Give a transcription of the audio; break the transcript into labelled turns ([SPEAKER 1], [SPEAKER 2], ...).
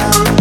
[SPEAKER 1] love.